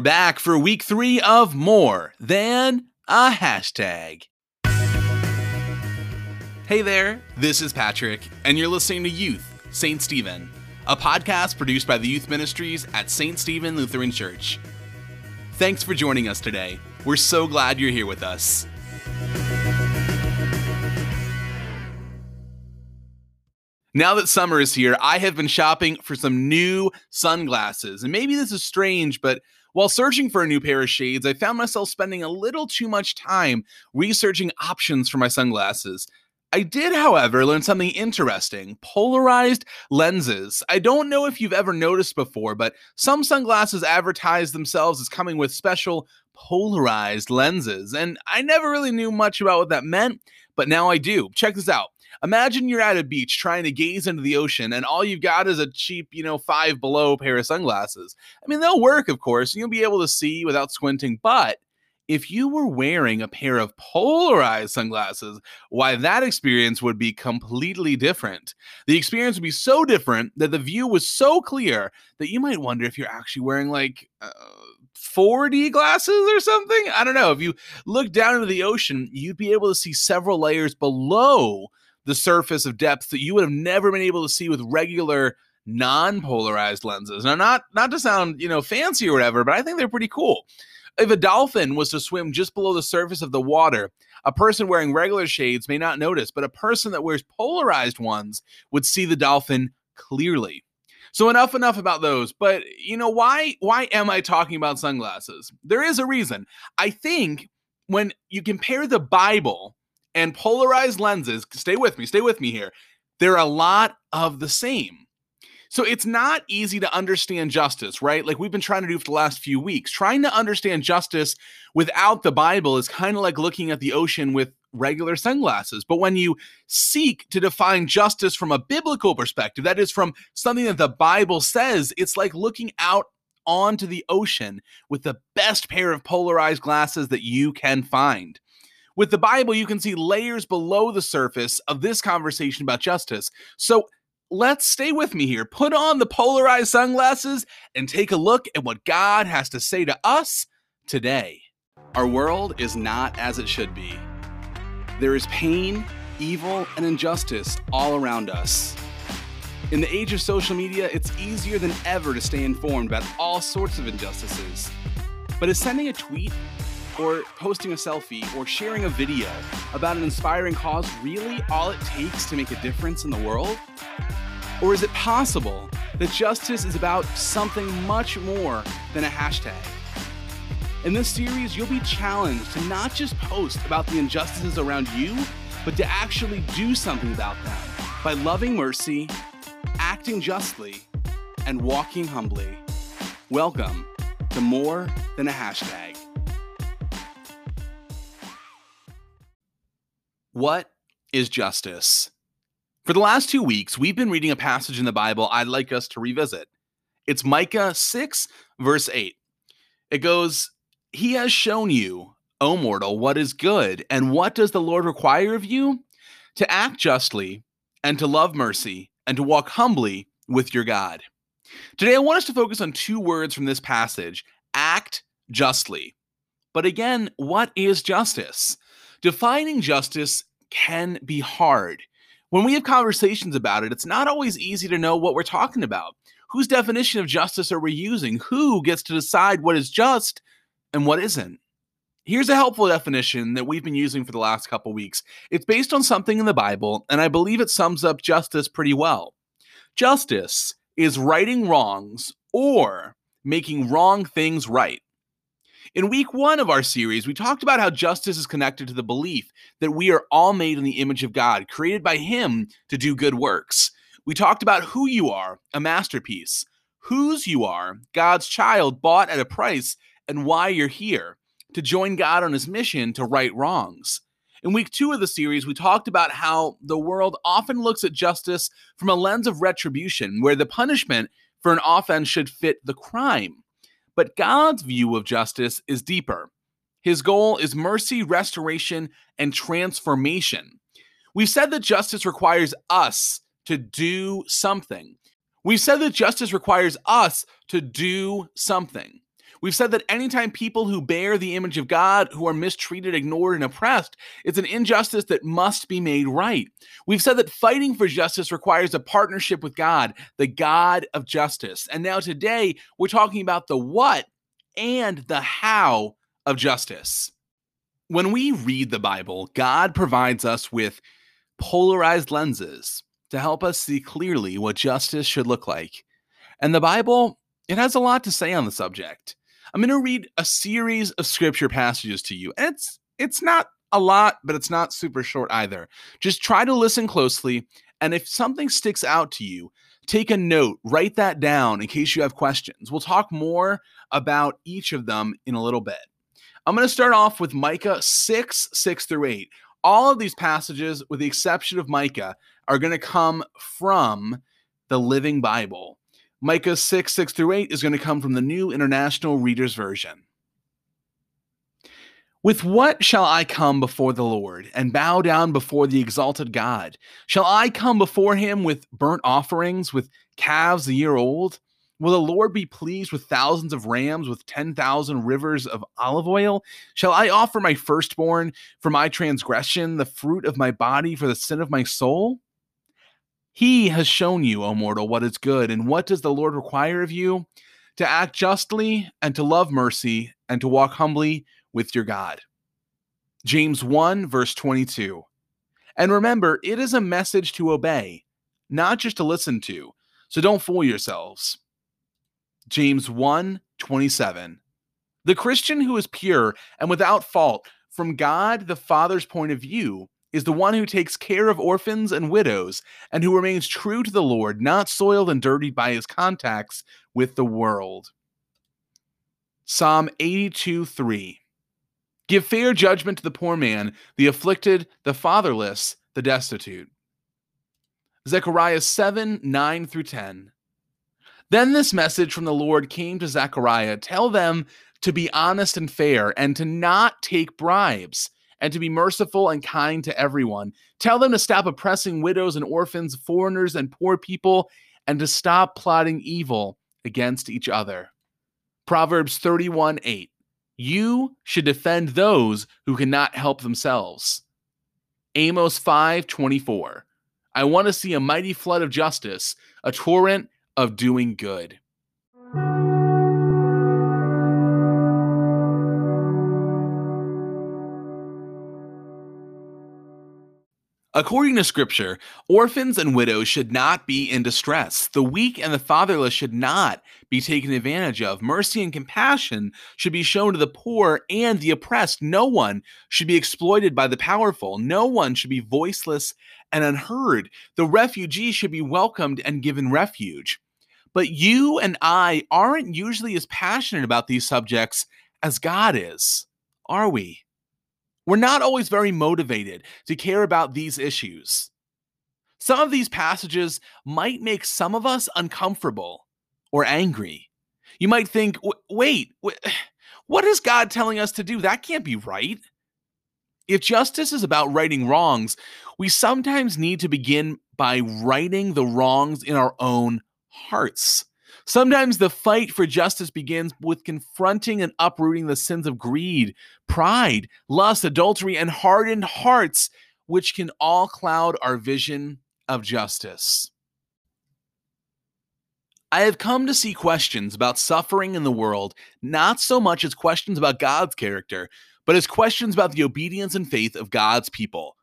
We're back for week three of More Than a Hashtag. Hey there, this is Patrick, and you're listening to Youth, St. Stephen, a podcast produced by the youth ministries at St. Stephen Lutheran Church. Thanks for joining us today. We're so glad you're here with us. Now that summer is here, I have been shopping for some new sunglasses. And maybe this is strange, but while searching for a new pair of shades, I found myself spending a little too much time researching options for my sunglasses. I did, however, learn something interesting polarized lenses. I don't know if you've ever noticed before, but some sunglasses advertise themselves as coming with special polarized lenses. And I never really knew much about what that meant, but now I do. Check this out. Imagine you're at a beach trying to gaze into the ocean, and all you've got is a cheap, you know, five below pair of sunglasses. I mean, they'll work, of course, you'll be able to see without squinting, but if you were wearing a pair of polarized sunglasses, why that experience would be completely different. The experience would be so different that the view was so clear that you might wonder if you're actually wearing like uh, 4D glasses or something. I don't know. If you look down into the ocean, you'd be able to see several layers below the surface of depth that you would have never been able to see with regular non-polarized lenses. Now not not to sound, you know, fancy or whatever, but I think they're pretty cool. If a dolphin was to swim just below the surface of the water, a person wearing regular shades may not notice, but a person that wears polarized ones would see the dolphin clearly. So enough enough about those, but you know why why am I talking about sunglasses? There is a reason. I think when you compare the Bible and polarized lenses, stay with me, stay with me here. They're a lot of the same. So it's not easy to understand justice, right? Like we've been trying to do for the last few weeks. Trying to understand justice without the Bible is kind of like looking at the ocean with regular sunglasses. But when you seek to define justice from a biblical perspective, that is from something that the Bible says, it's like looking out onto the ocean with the best pair of polarized glasses that you can find. With the Bible, you can see layers below the surface of this conversation about justice. So let's stay with me here. Put on the polarized sunglasses and take a look at what God has to say to us today. Our world is not as it should be. There is pain, evil, and injustice all around us. In the age of social media, it's easier than ever to stay informed about all sorts of injustices. But is sending a tweet or posting a selfie or sharing a video about an inspiring cause really all it takes to make a difference in the world? Or is it possible that justice is about something much more than a hashtag? In this series, you'll be challenged to not just post about the injustices around you, but to actually do something about them by loving mercy, acting justly, and walking humbly. Welcome to More Than a Hashtag. What is justice? For the last two weeks, we've been reading a passage in the Bible I'd like us to revisit. It's Micah 6, verse 8. It goes, He has shown you, O mortal, what is good, and what does the Lord require of you? To act justly, and to love mercy, and to walk humbly with your God. Today, I want us to focus on two words from this passage act justly. But again, what is justice? Defining justice can be hard. When we have conversations about it, it's not always easy to know what we're talking about. Whose definition of justice are we using? Who gets to decide what is just and what isn't? Here's a helpful definition that we've been using for the last couple weeks. It's based on something in the Bible, and I believe it sums up justice pretty well. Justice is righting wrongs or making wrong things right. In week one of our series, we talked about how justice is connected to the belief that we are all made in the image of God, created by Him to do good works. We talked about who you are, a masterpiece, whose you are, God's child bought at a price, and why you're here, to join God on His mission to right wrongs. In week two of the series, we talked about how the world often looks at justice from a lens of retribution, where the punishment for an offense should fit the crime. But God's view of justice is deeper. His goal is mercy, restoration, and transformation. We've said that justice requires us to do something. We've said that justice requires us to do something. We've said that anytime people who bear the image of God who are mistreated, ignored, and oppressed, it's an injustice that must be made right. We've said that fighting for justice requires a partnership with God, the God of justice. And now today, we're talking about the what and the how of justice. When we read the Bible, God provides us with polarized lenses to help us see clearly what justice should look like. And the Bible, it has a lot to say on the subject. I'm going to read a series of scripture passages to you. It's it's not a lot, but it's not super short either. Just try to listen closely, and if something sticks out to you, take a note, write that down in case you have questions. We'll talk more about each of them in a little bit. I'm going to start off with Micah 6, 6 through 8. All of these passages, with the exception of Micah, are going to come from the Living Bible. Micah 6, 6 through 8 is going to come from the New International Reader's Version. With what shall I come before the Lord and bow down before the exalted God? Shall I come before him with burnt offerings, with calves a year old? Will the Lord be pleased with thousands of rams, with 10,000 rivers of olive oil? Shall I offer my firstborn for my transgression, the fruit of my body for the sin of my soul? He has shown you, O mortal, what is good. And what does the Lord require of you? To act justly and to love mercy and to walk humbly with your God. James 1, verse 22. And remember, it is a message to obey, not just to listen to. So don't fool yourselves. James 1, 27. The Christian who is pure and without fault from God the Father's point of view is the one who takes care of orphans and widows and who remains true to the Lord, not soiled and dirtied by his contacts with the world. Psalm 82 3. Give fair judgment to the poor man, the afflicted, the fatherless, the destitute. Zechariah 7 9 through 10. Then this message from the Lord came to Zechariah Tell them to be honest and fair, and to not take bribes and to be merciful and kind to everyone. Tell them to stop oppressing widows and orphans, foreigners and poor people, and to stop plotting evil against each other. Proverbs 31 8. You should defend those who cannot help themselves. Amos 5 24. I want to see a mighty flood of justice, a torrent of doing good. According to scripture, orphans and widows should not be in distress. The weak and the fatherless should not be taken advantage of. Mercy and compassion should be shown to the poor and the oppressed. No one should be exploited by the powerful. No one should be voiceless and unheard. The refugee should be welcomed and given refuge. But you and I aren't usually as passionate about these subjects as God is, are we? We're not always very motivated to care about these issues. Some of these passages might make some of us uncomfortable or angry. You might think, wait, what is God telling us to do? That can't be right. If justice is about righting wrongs, we sometimes need to begin by righting the wrongs in our own hearts. Sometimes the fight for justice begins with confronting and uprooting the sins of greed, pride, lust, adultery, and hardened hearts, which can all cloud our vision of justice. I have come to see questions about suffering in the world not so much as questions about God's character, but as questions about the obedience and faith of God's people.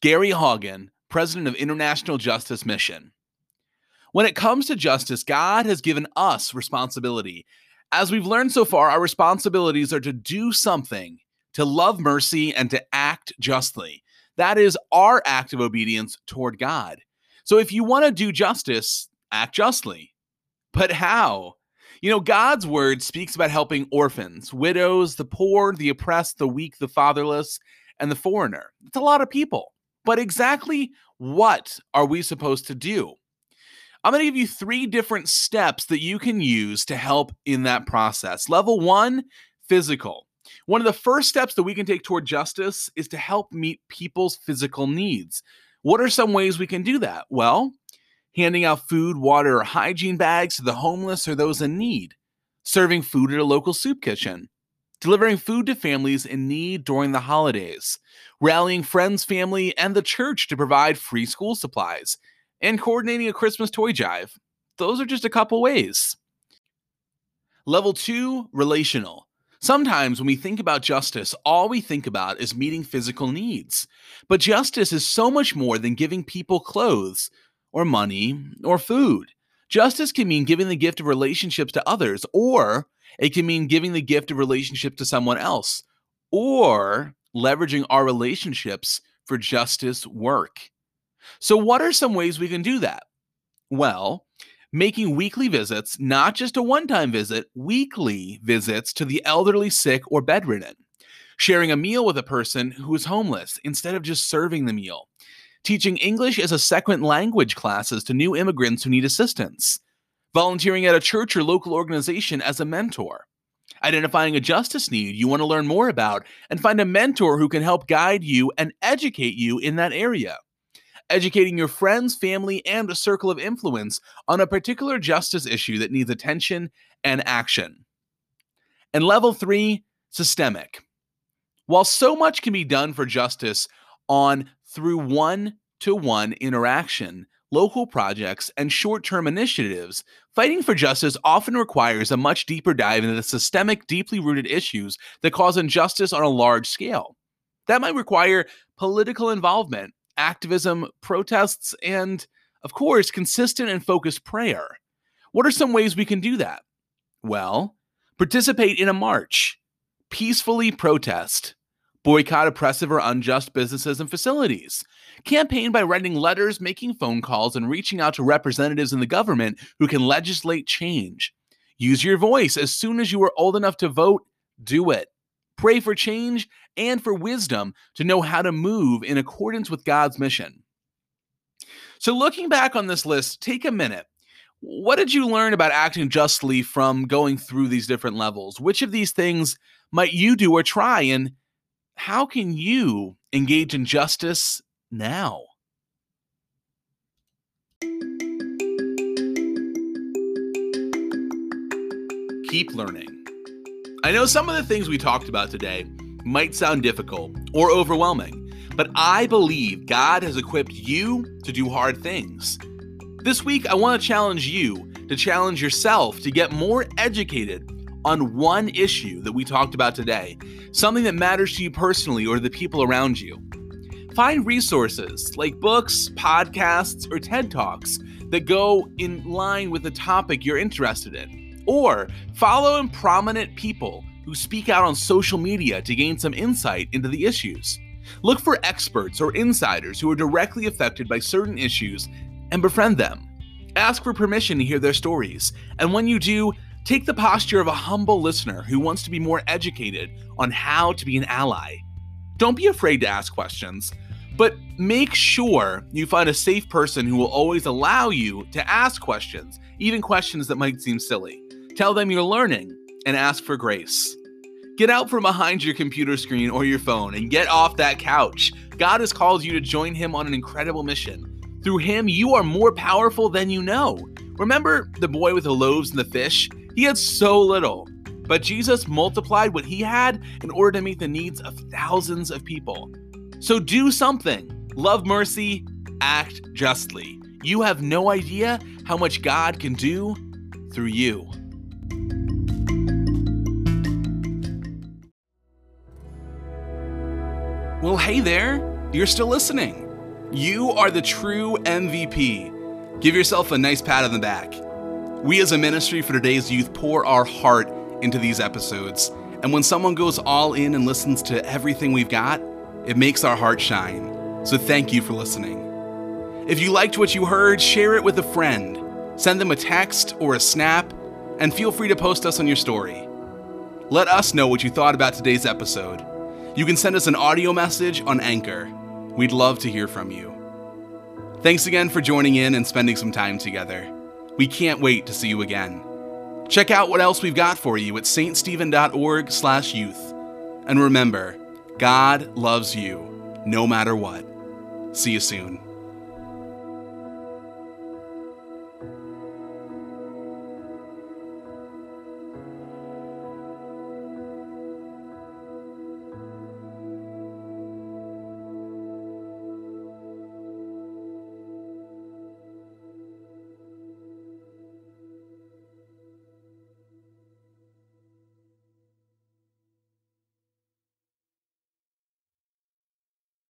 Gary Haugen, president of International Justice Mission. When it comes to justice, God has given us responsibility. As we've learned so far, our responsibilities are to do something, to love mercy, and to act justly. That is our act of obedience toward God. So if you want to do justice, act justly. But how? You know, God's word speaks about helping orphans, widows, the poor, the oppressed, the weak, the fatherless, and the foreigner. It's a lot of people. But exactly what are we supposed to do? I'm going to give you three different steps that you can use to help in that process. Level one, physical. One of the first steps that we can take toward justice is to help meet people's physical needs. What are some ways we can do that? Well, handing out food, water, or hygiene bags to the homeless or those in need, serving food at a local soup kitchen, delivering food to families in need during the holidays, rallying friends, family, and the church to provide free school supplies, and coordinating a Christmas toy drive. Those are just a couple ways. Level two, relational. Sometimes when we think about justice, all we think about is meeting physical needs. But justice is so much more than giving people clothes, or money, or food. Justice can mean giving the gift of relationships to others, or it can mean giving the gift of relationship to someone else, or leveraging our relationships for justice work. So, what are some ways we can do that? Well, making weekly visits, not just a one time visit, weekly visits to the elderly, sick, or bedridden. Sharing a meal with a person who is homeless instead of just serving the meal. Teaching English as a second language classes to new immigrants who need assistance. Volunteering at a church or local organization as a mentor. Identifying a justice need you want to learn more about and find a mentor who can help guide you and educate you in that area educating your friends, family, and a circle of influence on a particular justice issue that needs attention and action. And level three, systemic. While so much can be done for justice on through one to one interaction, local projects, and short term initiatives, fighting for justice often requires a much deeper dive into the systemic, deeply rooted issues that cause injustice on a large scale. That might require political involvement, activism, protests, and, of course, consistent and focused prayer. What are some ways we can do that? Well, participate in a march, peacefully protest, boycott oppressive or unjust businesses and facilities, campaign by writing letters, making phone calls, and reaching out to representatives in the government who can legislate change. Use your voice as soon as you are old enough to vote, do it. Pray for change and for wisdom to know how to move in accordance with God's mission. So, looking back on this list, take a minute. What did you learn about acting justly from going through these different levels? Which of these things might you do or try? And how can you engage in justice now? Keep learning. I know some of the things we talked about today might sound difficult or overwhelming, but I believe God has equipped you to do hard things. This week, I want to challenge you to challenge yourself to get more educated on one issue that we talked about today, something that matters to you personally or the people around you. Find resources like books, podcasts, or TED Talks that go in line with the topic you're interested in. Or follow prominent people who speak out on social media to gain some insight into the issues. Look for experts or insiders who are directly affected by certain issues and befriend them. Ask for permission to hear their stories, and when you do, take the posture of a humble listener who wants to be more educated on how to be an ally. Don't be afraid to ask questions, but make sure you find a safe person who will always allow you to ask questions, even questions that might seem silly. Tell them you're learning and ask for grace. Get out from behind your computer screen or your phone and get off that couch. God has called you to join Him on an incredible mission. Through Him, you are more powerful than you know. Remember the boy with the loaves and the fish? He had so little, but Jesus multiplied what he had in order to meet the needs of thousands of people. So do something. Love mercy, act justly. You have no idea how much God can do through you. Well, hey there, you're still listening. You are the true MVP. Give yourself a nice pat on the back. We as a ministry for today's youth pour our heart into these episodes, and when someone goes all in and listens to everything we've got, it makes our heart shine. So thank you for listening. If you liked what you heard, share it with a friend. Send them a text or a snap, and feel free to post us on your story. Let us know what you thought about today's episode. You can send us an audio message on Anchor. We'd love to hear from you. Thanks again for joining in and spending some time together. We can't wait to see you again. Check out what else we've got for you at ststephen.org/youth. And remember, God loves you no matter what. See you soon.